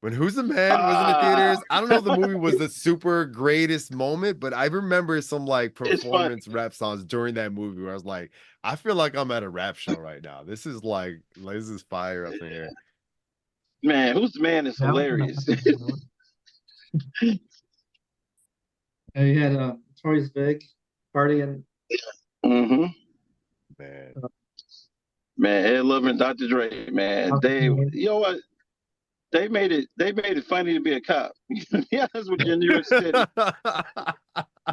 When Who's the Man was in the theaters, I don't know if the movie was the super greatest moment, but I remember some like performance rap songs during that movie where I was like, I feel like I'm at a rap show right now. This is like, like, this is fire up in here. Man, who's the man is Yeah, I don't hilarious. know. And you had uh, Tori's Big partying. hmm Man, Man, Ed Lover and Dr. Dre, man, Okay. they, you know what? They made it. They made it funny to be a cop. yeah, that's what in New York City.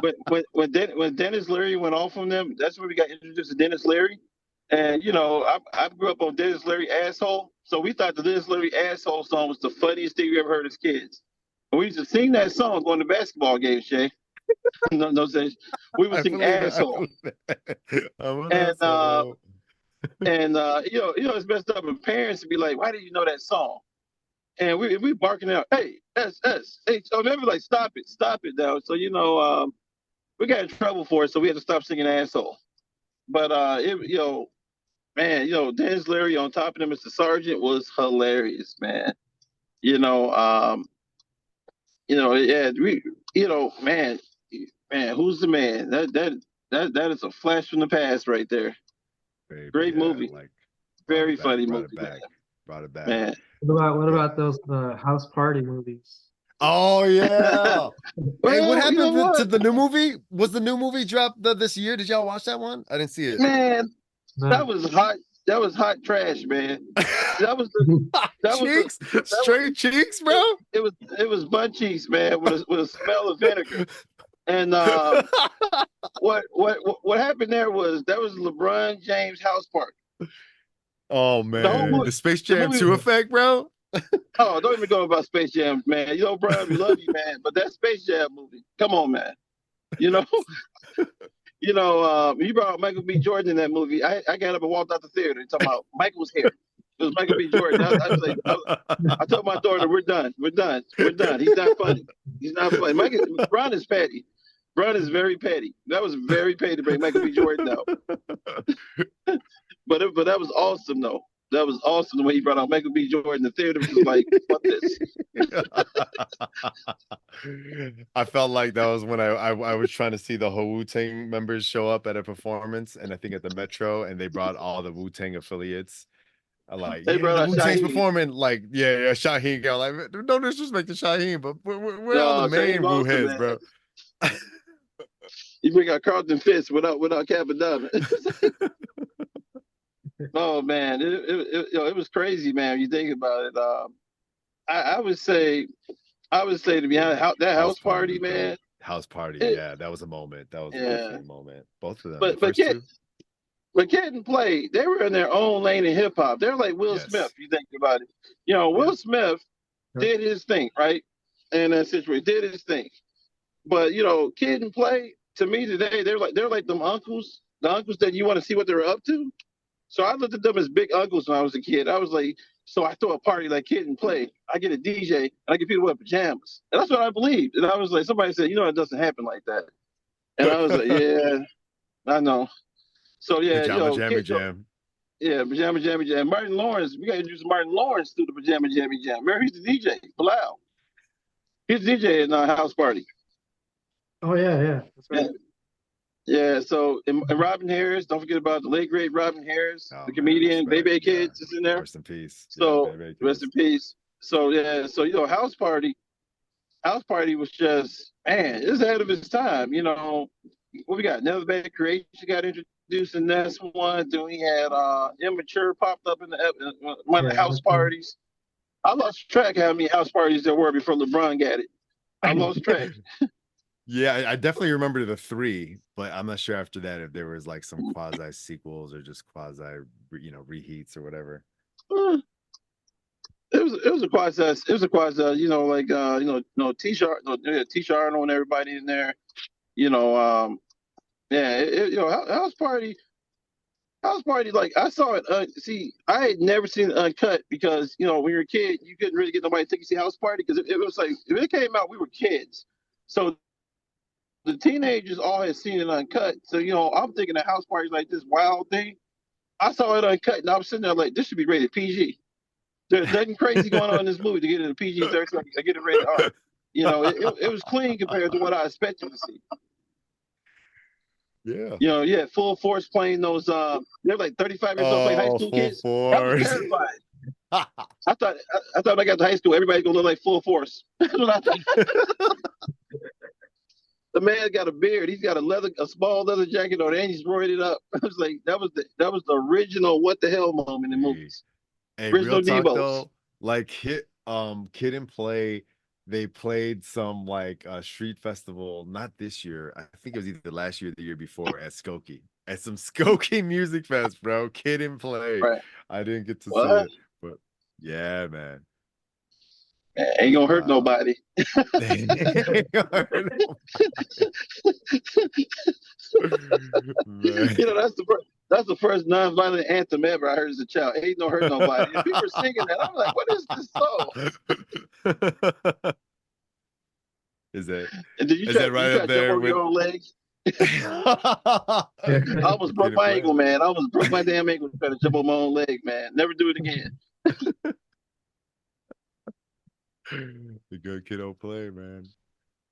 But when when, Den- when Denis Leary went off on them, that's when we got introduced to Denis Leary. And you know, I, I grew up on Denis Leary asshole, so we thought the Denis Leary asshole song was the funniest thing we ever heard as kids. And we used to sing that song going to basketball games, Shay. no, no sense. We would sing asshole. believe. I'm an And, uh, and uh, you know, you know, it's messed up. And parents would be like, "Why did you know that song?" And we we barking out, "Hey, S S H." Oh, never like, "Stop it, stop it!" Now, so you know, um, we got in trouble for it, so we had to stop singing "asshole." But uh, it, you know, man, you know, Denis Leary on top of them, Mr. Sergeant was hilarious, man. You know, um, you know, yeah, we, you know, man, man, who's the man? That that that that is a flash from the past right there. Baby, great movie. Like, Very brought back, funny brought movie, It back, brought it back. man. What about what about those the house party movies? Oh yeah. hey, Well, what you happened know to, what? to the new movie? Was the new movie dropped the, this year? Did y'all watch that one? I didn't see it. Man, No. that was hot. That was hot trash, man. That was the, that was the- cheeks, straight cheeks, bro. it was it was butt cheeks, man, with a, with a smell of vinegar. And uh, what what what- what happened there was that was LeBron James house party. Oh man, movie- the Space Jam movie- 2 effect, bro. Oh, don't even go about Space Jam, man. You know, Brian, we love you, man, but that Space Jam movie, come on, man. You know, you know, uh, you brought Michael B. Jordan in that movie. I, I got up and walked out the theater talking about Michael was here. It was Michael B. Jordan. I, I like, I, I told my daughter, "We're done. We're done. We're done. He's not funny. He's not funny." Michael, Ron is petty. Ron is very petty. That was very petty to bring Michael B. Jordan out. But it, but that was awesome though. That was awesome the way he brought out Michael B. Jordan. The theater was like, "Fuck this." I felt like that was when I, I I was trying to see the whole Wu Tang members show up at a performance, and I think at the Metro, and they brought all the Wu Tang affiliates. I like They yeah, brought Wu Tang's performing, like yeah, yeah, Shaheen girl, like no disrespect to Shaheen, but we're, we're, we're all the main Wu heads, man. bro. You bring out Carlton Fitz without without Cappadonna. oh man, it, it, it, it was crazy, man. You think about it. Um, I, I would say, I would say to be honest, how, that house party, was great. man. House party, It- yeah, that was a moment. That was a Yeah. a moment. Both of them. But- the but kid- two? But Kid and Play, they were in their own lane in hip hop. They're like Will Yes. Smith. You think about it. You know, Will Smith Yeah. did his thing, right? In that situation, did his thing. But you know, Kid and Play, to me today, they're like they're like them uncles, the uncles that you want to see what they're up to. So I looked at them as big uncles when I was a kid. I was like, so I throw a party like Kid and Play. I get a DJ and I get people wear pajamas. And that's what I believed. And I was like, somebody said, you know, it doesn't happen like that. And I was like, yeah, I know. So yeah, Pajama you know, Jammy Kid- Jam. yeah, Pajama Jammy Jam. Martin Lawrence, we got to introduce Martin Lawrence to the Pajama Jammy Jam. Remember, he's the DJ, Bilal. He's the DJ in our house party. Oh yeah, yeah. That's right. Yeah, so and, and Robin Harris, don't forget about the late great Robin Harris, Oh, the man, comedian, respect, Baby yeah. Kids is in there. Rest in peace. So, Yeah, Rest in peace. So yeah, so you know, house party, house party was just man, it's ahead of its time. You know, what we got? Never Bad Creation got introduced in this one. Then we had uh Immature popped up in the in one of the Yeah, house parties. I lost track how many house parties there were before LeBron got it. I lost track. Yeah, I, definitely remember the three, but I'm not sure after that if there was like some quasi sequels or just quasi, you know, reheats or whatever. Uh, it was it was a quasi it was a quasi you know like uh you know no t-shirt no t-shirt Arnold and everybody in there you know um yeah it, it- you know house party house party like I saw it uh, see I had never seen uncut because you know when you're a kid you couldn't really get nobody to take you see house party because it, it was like if it came out we were kids so the teenagers all had seen it uncut so you know I'm thinking that house party like this wild thing I saw it uncut and I was sitting there like this should be rated PG there's nothing crazy going on in this movie to get it a PG 13. I get it rated R. You know, it, it, it was clean compared to what I expected to see. Yeah. You know, yeah, full force playing those. Uh, they're like 35 years old playing high Oh, school kids. Force. terrifying. I thought I, I thought when I got to high school, everybody gonna look like full force. That's what I thought. The man got a beard. He's got a leather, a small leather jacket on, and he's roided up. I was like, that was the that was the original what the hell moment in movies. Hey, real talk though, like hit um Kid and Play, they played some like uh street festival, not this year. I think it was either the last year or the year before at Skokie. At some Skokie Music Fest, bro. Kid and Play. Right. I didn't get to What? see it, but yeah, man. Man, ain't gonna hurt Wow. nobody. Man. you know, that's the first that's the first nonviolent anthem ever I heard as a child. Ain't no hurt nobody. And people were singing that. I'm like, what is this song? Is it? And did you Is try, that right you up jump there with- your own legs? I I almost broke my ankle, man. I almost broke my damn ankle trying to jump on my own leg, man. Never do it again. The good kiddo play, man.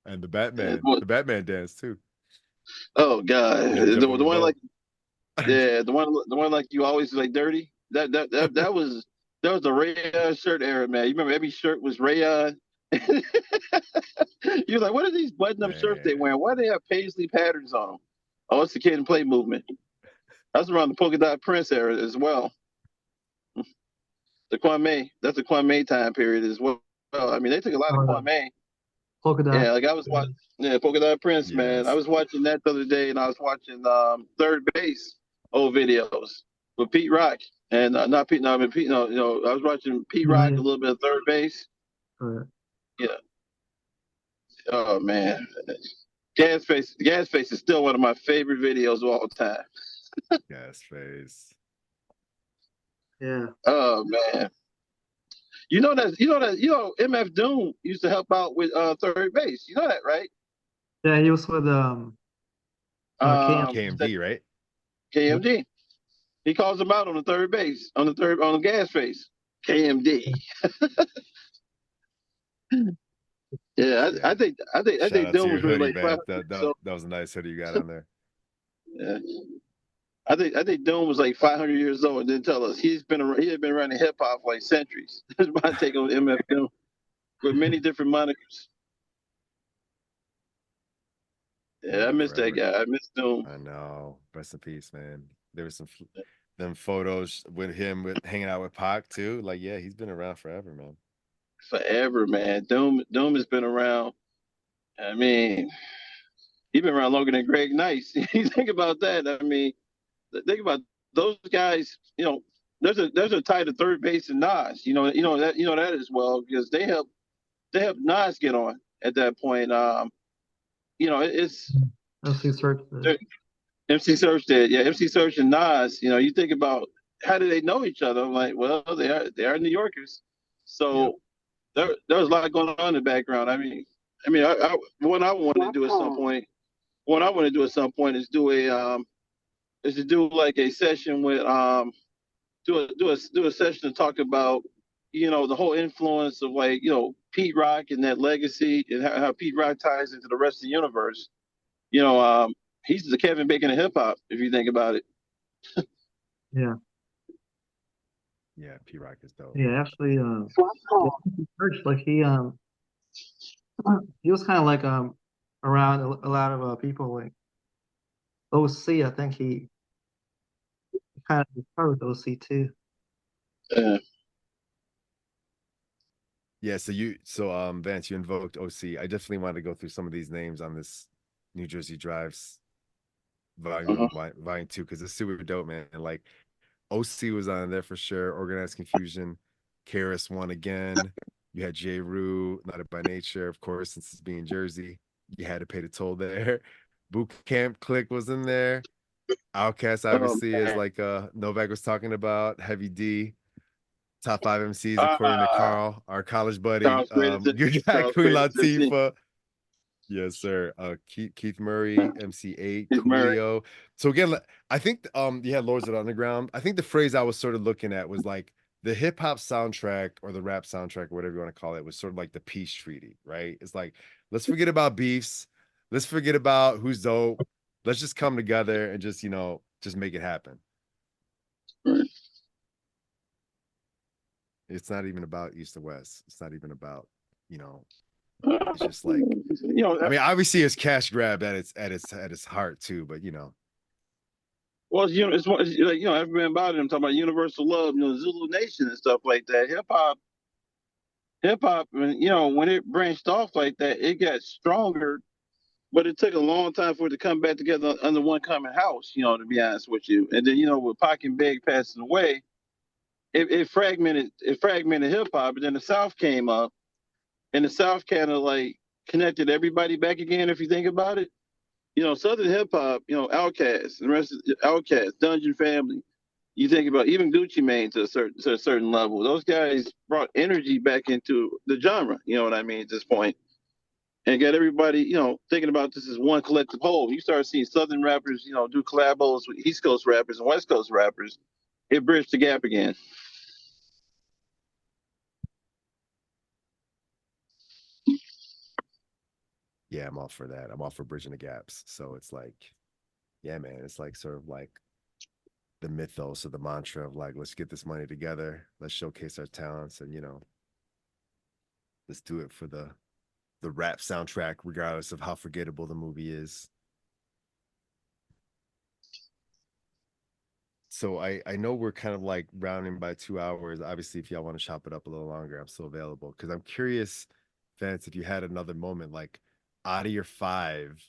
And the Batman, what- the Batman dance too. Oh God, Yeah, the, the one like yeah, the one the one like you always like dirty. That that that, that was that was the rayon shirt era, man. You remember every shirt was rayon. You're like, what are these button-up shirts they Man. wearing? Why do they have paisley patterns on them? Oh, it's the kid and play movement. That's around the polka dot prince era as well. The Kwame, that's the Kwame time period as well. I mean, they took a lot of Oh, yeah. Kwame. Polka dot. Yeah, like I was watching, yeah, Polka Dot Prince, man. I was watching that the other day, and I was watching um, 3rd Bass old videos with Pete Rock, and uh, not Pete, no, I mean Pete, no, you know, I was watching Pete Rock Right. a little bit of 3rd Bass. Yeah. Oh man, Gas Face, Gas Face is still one of my favorite videos of all time. Gas face. Yeah. Oh man, you know that, you know that, you know, MF Doom used to help out with uh, 3rd Bass. You know that, right? Yeah, he was with um Uh, Um, KMD, right? KMD. He calls him out on the 3rd Bass, on the third, on the gas face. KMD. yeah, I, I think, I think, I Shout think Doom was really hoodie, like That, that, so, that was a nice hoodie you got on there. yeah. I think, I think Doom was like 500 years old and didn't tell us he's been, ar- he had been running hip hop for like centuries. That's my take on MF Doom with many different monikers. Yeah, I miss that Forever. guy. I miss Doom. I know. Rest in peace, man. There was some f- them photos with him with hanging out with Pac too. Like, yeah, he's been around forever, man. forever, man. Doom Doom has been around. I mean, he's been around longer than Greg Nice. you think about that. I mean, think about those guys. You know, there's a there's a tie to 3rd Bass and Nas. You know, you know that you know that as well because they help they helped Nas get on at that point. Um, you know, it- it's let's search There- MC Serch did. Yeah, MC Serch and Nas. You know, you think about how do they know each other? I'm like, well, they are they are New Yorkers, so there there was a lot going on in the background. I mean, I mean, I, I what I want to do at some point, what I want to do at some point is do a um, is to do like a session with um, do a do a do a session to talk about you know the whole influence of like you know Pete Rock and that legacy and how, how Pete Rock ties into the rest of the universe. You know, um, he's the Kevin Bacon of hip hop, if you think about it. Yeah. Yeah, Pete Rock is dope. Yeah, actually uh search like he um he was kind of like um around a, a lot of uh, people like OC. I think he kind of discovered OC too. Uh, Yeah, so you so um Vance, you invoked OC. I definitely want to go through some of these names on this New Jersey Drives volume Uh-huh. volume two because it's super dope, man. And like OC was on there for sure. Organized Confusion, Karis won again. You had Jeru, Not It by Nature, of course, since it's being Jersey. You had to pay the toll there. Boot Camp Click was in there. Outkast, obviously, is like uh Novek was talking about. Heavy D, top five MCs according to Ah. Carl, our college buddy. Um, you got Queen Latifah. Yes, sir. Uh, Keith, Keith Murray, MC8, Keith Murray. So again, I think um you had Lords of the Underground. I think the phrase I was sort of looking at was like the hip hop soundtrack or the rap soundtrack, or whatever you want to call it, was sort of like the peace treaty, right? It's like let's forget about beefs, let's forget about who's dope. Let's just come together and just you know just make it happen. Right. It's not even about east to west. It's not even about you know. It's just like you know, I mean, obviously it's cash grab at its at its at its heart too, but you know, well, you know, it's, it's like you know, everybody about it. I'm talking about universal love, you know, Zulu Nation and stuff like that. Hip hop, hip hop, and you know, when it branched off like that, it got stronger, but it took a long time for it to come back together under one common house. You know, to be honest with you, and then you know, with Pac and Big passing away, it, it fragmented, it fragmented hip hop, but then the South came up, and the South kind of like connected everybody back again. If you think about it you know, Southern hip hop, you know, Outkast, the rest of Outkast, Dungeon Family. You think about even Gucci Mane to a certain to a certain level. Those guys brought energy back into the genre. You know what I mean at this point, and got everybody, you know, thinking about this as one collective whole. You start seeing Southern rappers, you know, do collabos with East Coast rappers and West Coast rappers. It bridged the gap again. yeah, I'm all for that. I'm all for bridging the gaps. So it's like, yeah, man, it's like sort of like the mythos or the mantra of like, let's get this money together, let's showcase our talents, and you know, let's do it for the the rap soundtrack, regardless of how forgettable the movie is. So I I know we're kind of like rounding by two hours. Obviously, if y'all want to chop it up a little longer, I'm still available because I'm curious, Vance, if you had another moment like out of your five,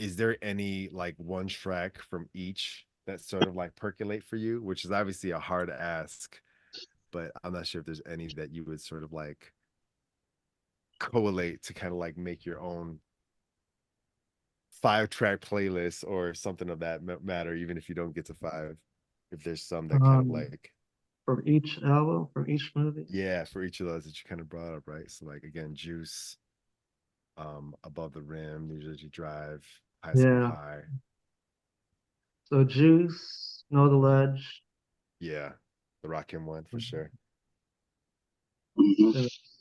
is there any like one track from each that sort of like percolate for you? Which is obviously a hard ask, but I'm not sure if there's any that you would sort of like collate to kind of like make your own five track playlist or something of that ma- matter, even if you don't get to five. If there's some that kind of Um, like, From each album, from each movie. yeah, for each of those that you kind of brought up, right? So like again, Juice, um, Above the Rim, New Jersey Drive, High School Yeah. High. So Juice, Know the Ledge, Yeah, the Rockin' one for Mhm. sure.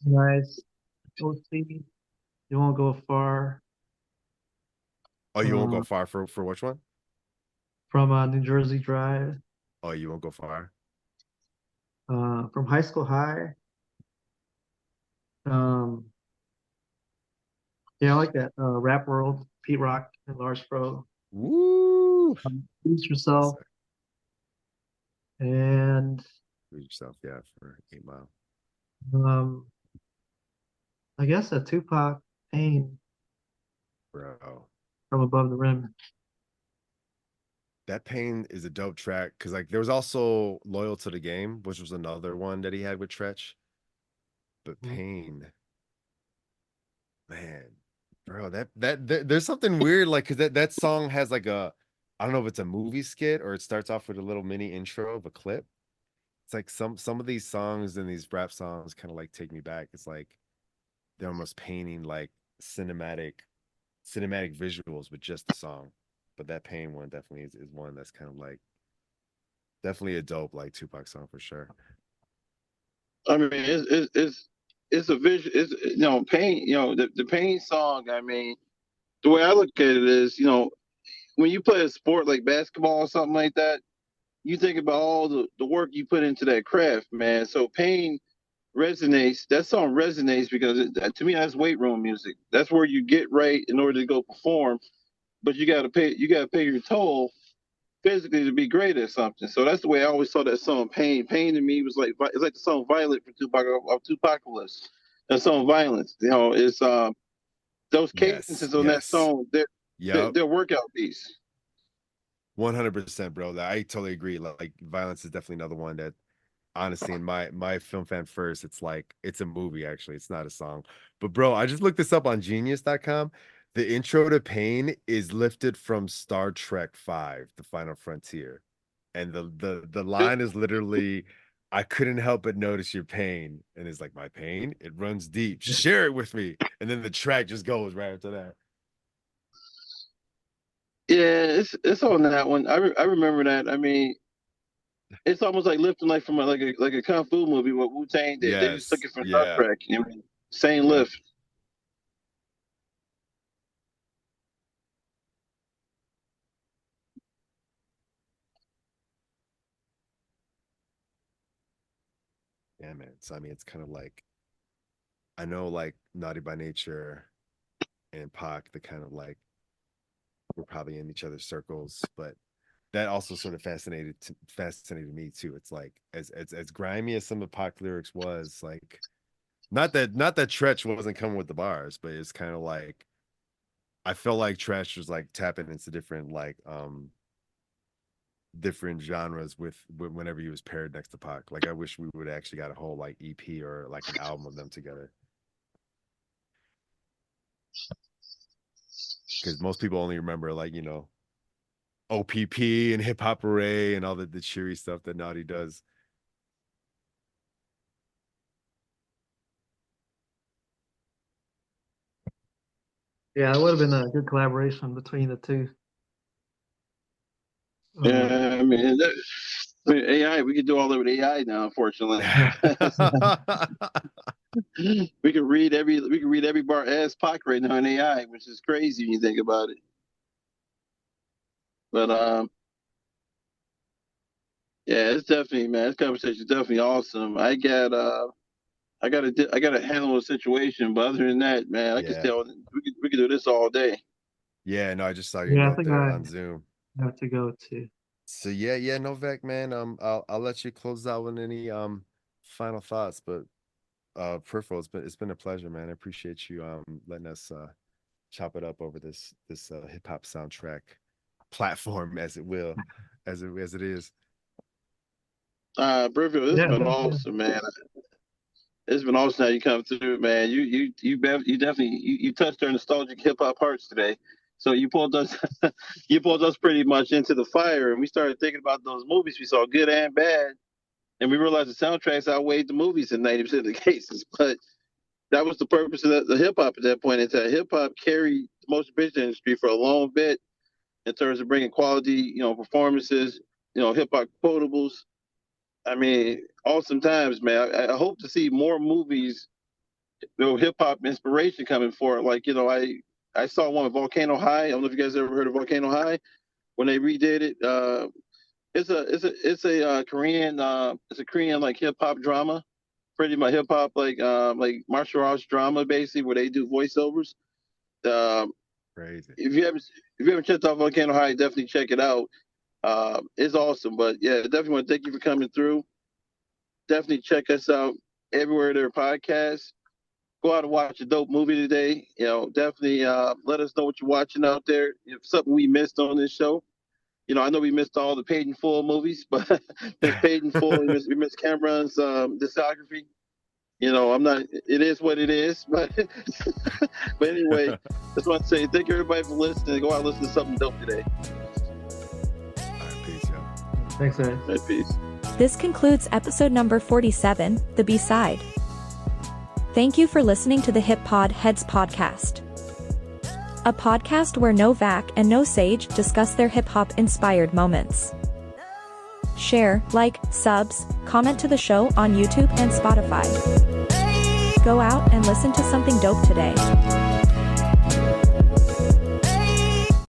Nice, OC, You Won't Go Far, Oh, you won't go Uh, far for for which one? from uh, New Jersey Drive, Oh, you won't go far. uh, from High School High. Um, yeah, I like that. Uh, Rap World, Pete Rock and Large Pro. Woo! Lose Yourself, and Lose yourself, yeah, for Eight Mile. um, I guess a Tupac Pain Bro, from Above the Rim. that pain is a dope track because like there was also Loyal to the Game, which was another one that he had with Treach. But Mhm. pain, man, bro, that that, that there's something weird like because that that song has like a I don't know if it's a movie skit or it starts off with a little mini intro of a clip. It's like some some of these songs and these rap songs kind of like take me back. It's like they're almost painting like cinematic cinematic visuals with just the song. But that pain one definitely is, is one that's kind of like definitely a dope like Tupac song for sure. I mean, it's it's it's, it's a vision. It's you know, pain. You know, the the pain song. I mean, the way I look at it is, you know, when you play a sport like basketball or something like that, you think about all the the work you put into that craft, man. So pain resonates. That song resonates because it, to me that's weight room music. That's where you get right in order to go perform, but you got to pay. You got to pay your toll physically to be great at something. So that's the way I always saw that song. Pain. Pain to me was like it's like the song Violet from Tupac of 2Pacalypse. that song "Violence." You know, it's um those Yes, cadences on that song. They're, they're they're workout beats. One hundred percent, bro. I totally agree. Like, violence is definitely another one that, honestly, in my my film fan first, it's like it's a movie. Actually, it's not a song. But bro, I just looked this up on Genius.com. The intro to Pain is lifted from Star Trek Five: The Final Frontier, and the the the line is literally, "I couldn't help but notice your pain," and it's like my pain. It runs deep. Share it with me, and then the track just goes right after that. Yeah, it's it's on that one. I re- I remember that. I mean, it's almost like lifting like from a, like a like a kung fu movie with Wu Tang did. They just took Yes, it from yeah. Star Trek. I mean, same Yeah. lift. Yeah, it! So I mean, it's kind of like I know, like Naughty by Nature and Pac, the kind of like we're probably in each other's circles, but that also sort of fascinated fascinated me too. It's like as as as grimy as some of Pac lyrics was, like not that not that Treach wasn't coming with the bars, but it's kind of like I felt like Treach was like tapping into different like um different genres with, whenever he was paired next to Pac. Like I wish we would actually got a whole like EP or like an album of them together. Because most people only remember like, you know, OPP and Hip Hop Hooray and all the, the cheery stuff that Naughty does. Yeah, it would have been a good collaboration between the two. Yeah, I mean, that, I mean, AI. We can do all that with AI now. Unfortunately, we can read every we can read every bar ass Pac right now in AI, which is crazy when you think about it. But um, yeah, it's definitely man. This conversation is definitely awesome. I got uh, I got to I got to handle a situation, but other than that, man, I Yeah. can tell we could we could do this all day. yeah, no, I just saw you Yeah, I think there I- on Zoom. have to go to. So yeah, yeah, Novek, man. Um, I'll I'll let you close out with any um final thoughts, but uh, peripheral, it's been it's been a pleasure, man. I appreciate you um letting us uh chop it up over this this uh, hip hop soundtrack platform, as it will, as it as it is. Uh, Breville, this Yeah, has been awesome, man. It's been awesome how you come through, man. You you you bev- you definitely you, you touched our nostalgic hip hop hearts today. So you pulled us you pulled us pretty much into the fire, and we started thinking about those movies we saw, good and bad, and we realized the soundtracks outweighed the movies in ninety percent of the cases. But that was the purpose of the, the hip hop at that point in time. Hip hop carried the motion picture industry for a long bit in terms of bringing quality, you know, performances, you know, hip hop quotables. I mean, awesome times, man. I, I hope to see more movies, you know, hip hop inspiration coming for it. Like, you know, I I saw one Volcano High. I don't know if you guys ever heard of Volcano High when they redid it. Uh, it's a it's a it's a uh, Korean uh, it's a Korean like hip hop drama, pretty much hip hop like um, like martial arts drama basically where they do voiceovers. Um, Crazy. if you haven't if you haven't checked out Volcano High, definitely check it out. Um, it's awesome. But yeah, definitely want to thank you for coming through. Definitely check us out everywhere there are podcasts. Go out and watch a dope movie today. You know, definitely uh, let us know what you're watching out there. If something we missed on this show, you know, I know we missed all the in full movies, but paid full. we missed, we missed Cam'ron's um, discography. You know, I'm not. It is what it is. But but anyway, just want to say thank you everybody for listening. Go out and listen to something dope today. All right, peace, yo. Thanks, guys. All right, peace. This concludes episode number 47, The B Side. Thank you for listening to the Hip Pod Heads podcast. A podcast where Novek and Know Sage discuss their hip hop inspired moments. Share, like, subs, comment to the show on YouTube and Spotify. Go out and listen to something dope today.